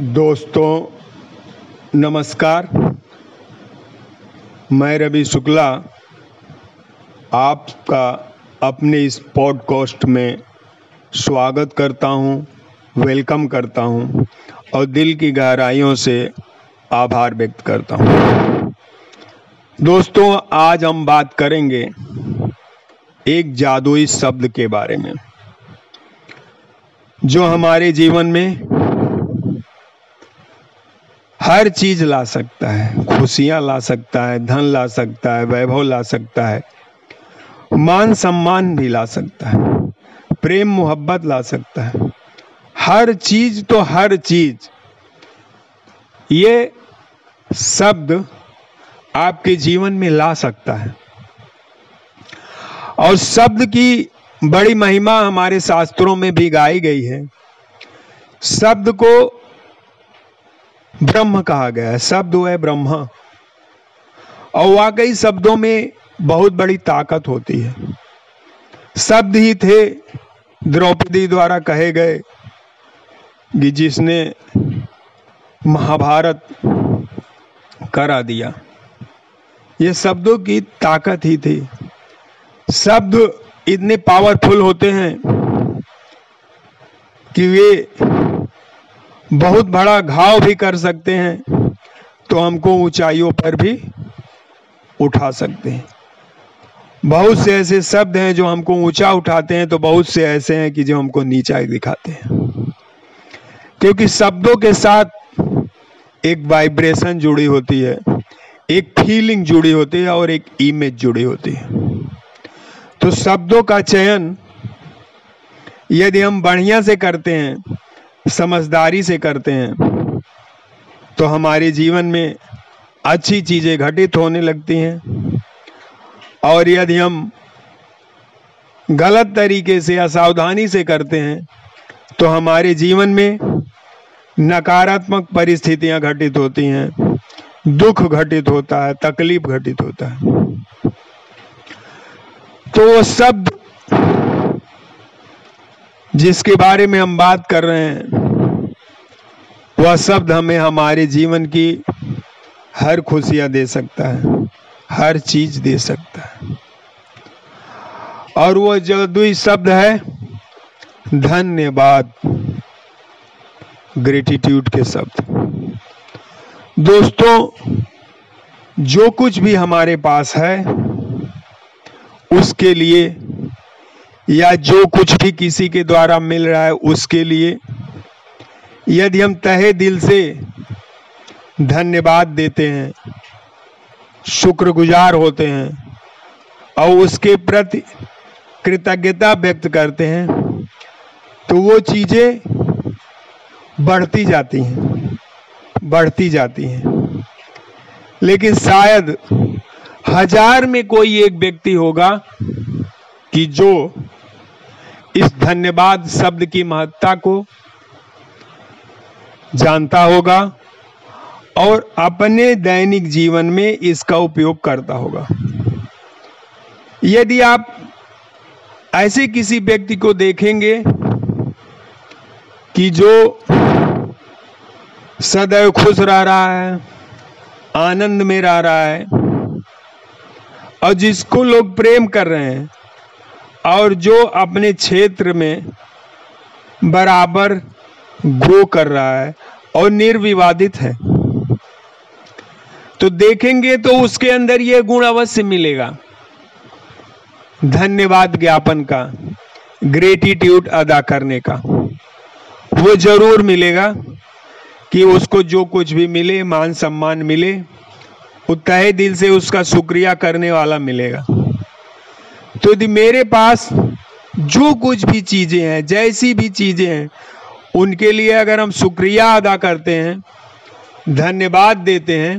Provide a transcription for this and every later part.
दोस्तों नमस्कार मैं रवि शुक्ला आपका अपने इस पॉडकास्ट में स्वागत करता हूँ, वेलकम करता हूँ और दिल की गहराइयों से आभार व्यक्त करता हूँ। दोस्तों आज हम बात करेंगे एक जादुई शब्द के बारे में जो हमारे जीवन में हर चीज़ ला सकता है। खुशियाँ ला सकता है, धन ला सकता है, वैभव ला सकता है, मान सम्मान भी ला सकता है, प्रेम मोहब्बत ला सकता है। हर चीज़ तो हर चीज़। ये शब्द आपके जीवन में ला सकता है। और शब्द की बड़ी महिमा हमारे शास्त्रों में भी गाई गई है। शब्द को ब्रह्म कहा गया है। शब्द है ब्रह्म। और वाकई शब्दों में बहुत बड़ी ताकत होती है। शब्द ही थे, द्रौपदी द्वारा कहे गए कि जिसने महाभारत करा दिया। ये शब्दों की ताकत ही थी। शब्द इतने पावरफुल होते हैं कि वे बहुत बड़ा घाव भी कर सकते हैं तो हमको ऊंचाइयों पर भी उठा सकते हैं। बहुत से ऐसे शब्द हैं जो हमको ऊँचा उठाते हैं तो बहुत से ऐसे हैं कि जो हमको नीचा दिखाते हैं। क्योंकि शब्दों के साथ एक वाइब्रेशन जुड़ी होती है, एक फीलिंग जुड़ी होती है और एक इमेज जुड़ी होती है। तो शब्दों का चयन यदि हम बढ़िया से करते हैं समझदारी से करते हैं तो हमारे जीवन में अच्छी चीज़ें घटित होने लगती हैं। और यदि हम गलत तरीके से असावधानी से करते हैं तो हमारे जीवन में नकारात्मक परिस्थितियाँ घटित होती हैं, दुख घटित होता है, तकलीफ़ घटित होता है। तो वो शब्द जिसके बारे में हम बात कर रहे हैं, वह शब्द हमें हमारे जीवन की हर खुशियाँ दे सकता है, हर चीज़ दे सकता है। और वो जादुई शब्द है, धन्यवाद ग्रेटिट्यूड के शब्द। दोस्तों, जो कुछ भी हमारे पास है, उसके लिए या जो कुछ भी किसी के द्वारा मिल रहा है उसके लिए, यदि हम तहे दिल से धन्यवाद देते हैं, शुक्रगुजार होते हैं, और उसके प्रति कृतज्ञता व्यक्त करते हैं तो वो चीज़ें बढ़ती जाती हैं, बढ़ती जाती हैं। लेकिन शायद हज़ार में कोई एक व्यक्ति होगा कि जो इस धन्यवाद शब्द की महत्ता को जानता होगा और अपने दैनिक जीवन में इसका उपयोग करता होगा। यदि आप ऐसे किसी व्यक्ति को देखेंगे कि जो सदैव खुश रह रहा है, आनंद में रह रहा है और जिसको लोग प्रेम कर रहे हैं और जो अपने क्षेत्र में बराबर ग्रो कर रहा है और निर्विवादित है। तो देखेंगे तो उसके अंदर यह गुण अवश्य मिलेगा। धन्यवाद ज्ञापन का ग्रेटिट्यूड अदा करने का। वो ज़रूर मिलेगा कि उसको जो कुछ भी मिले, मान सम्मान मिले वो तहे दिल से उसका शुक्रिया करने वाला मिलेगा। तो यदि मेरे पास जो कुछ भी चीज़ें हैं, जैसी भी चीज़ें हैं, उनके लिए अगर हम शुक्रिया अदा करते हैं, धन्यवाद देते हैं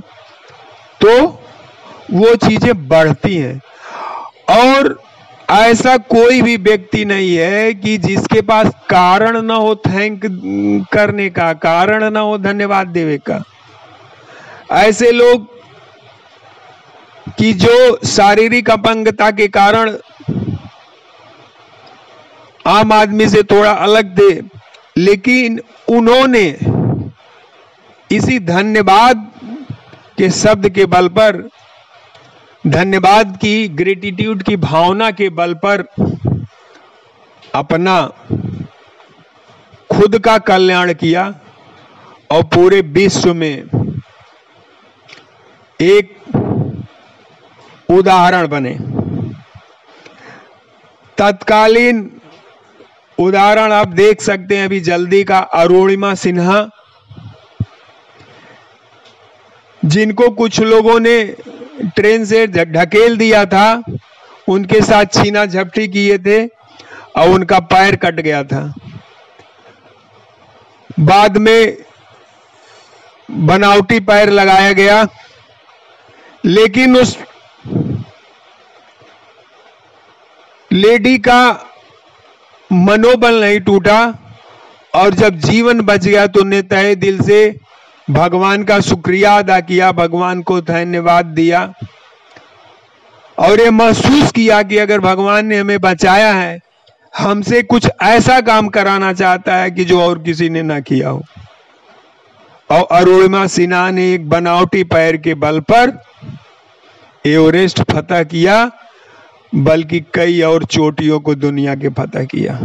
तो वो चीज़ें बढ़ती हैं। और ऐसा कोई भी व्यक्ति नहीं है कि जिसके पास कारण ना हो थैंक करने का, कारण ना हो धन्यवाद देवे का। ऐसे लोग कि जो शारीरिक अपंगता के कारण आम आदमी से थोड़ा अलग थे, लेकिन उन्होंने इसी धन्यवाद के शब्द के बल पर, धन्यवाद की ग्रेटिट्यूड की भावना के बल पर अपना खुद का कल्याण किया और पूरे विश्व में एक उदाहरण बने। तत्कालीन उदाहरण आप देख सकते हैं अभी जल्दी का, अरुणिमा सिन्हा। जिनको कुछ लोगों ने ट्रेन से ढकेल दिया था, उनके साथ छीना झपटी किए थे और उनका पैर कट गया था। बाद में बनावटी पैर लगाया गया, लेकिन उस लेडी का मनोबल नहीं टूटा और जब जीवन बच गया तो उन्हें तहे दिल से भगवान का शुक्रिया अदा किया, भगवान को धन्यवाद दिया और ये महसूस किया कि अगर भगवान ने हमें बचाया है, हमसे कुछ ऐसा काम कराना चाहता है कि जो और किसी ने ना किया हो। और अरुणिमा सिन्हा ने एक बनावटी पैर के बल पर एवरेस्ट फतह किया बल्कि कई और चोटियों को दुनिया के फतह किया।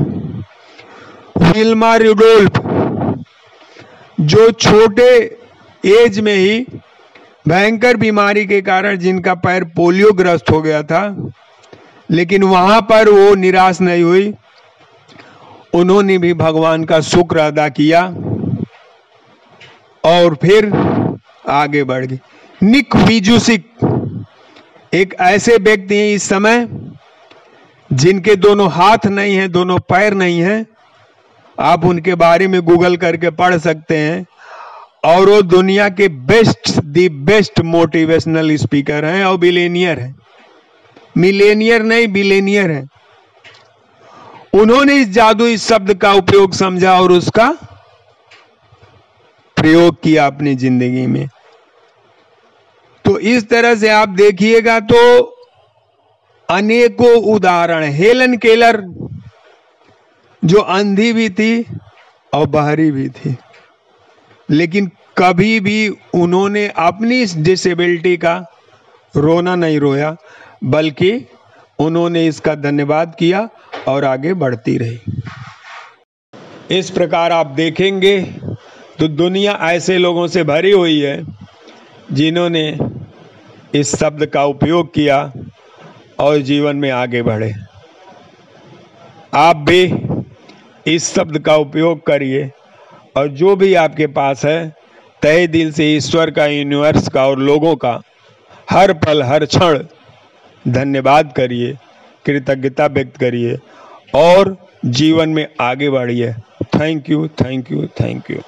विल्मा रुडोल्फ, जो छोटे एज में ही भयंकर बीमारी के कारण जिनका पैर पोलियो ग्रस्त हो गया था, लेकिन वहाँ पर वो निराश नहीं हुई। उन्होंने भी भगवान का शुक्र अदा किया और फिर आगे बढ़ गई। निक विजुसिक एक ऐसे व्यक्ति हैं इस समय जिनके दोनों हाथ नहीं है, दोनों पैर नहीं है, आप उनके बारे में गूगल करके पढ़ सकते हैं। और वो दुनिया के best the best motivational speaker हैं और बिलेनियर हैं। मिलेनियर नहीं बिलेनियर है। उन्होंने इस जादू इस शब्द का उपयोग समझा और उसका प्रयोग किया अपनी ज़िंदगी में। तो इस तरह से आप देखिएगा तो अनेकों उदाहरण, हेलन केलर, जो अंधी भी थी और बाहरी भी थी। लेकिन कभी भी उन्होंने अपनी इस डिसेबिलिटी का रोना नहीं रोया, बल्कि उन्होंने इसका धन्यवाद किया और आगे बढ़ती रही। इस प्रकार आप देखेंगे तो दुनिया ऐसे लोगों से भरी हुई है, जिन्होंने इस शब्द का उपयोग किया और जीवन में आगे बढ़े। आप भी इस शब्द का उपयोग करिए और जो भी आपके पास है तय दिल से ईश्वर का यूनिवर्स का और लोगों का, हर पल, हर क्षण धन्यवाद करिए, कृतज्ञता व्यक्त करिए और जीवन में आगे बढ़िए। Thank you thank you thank you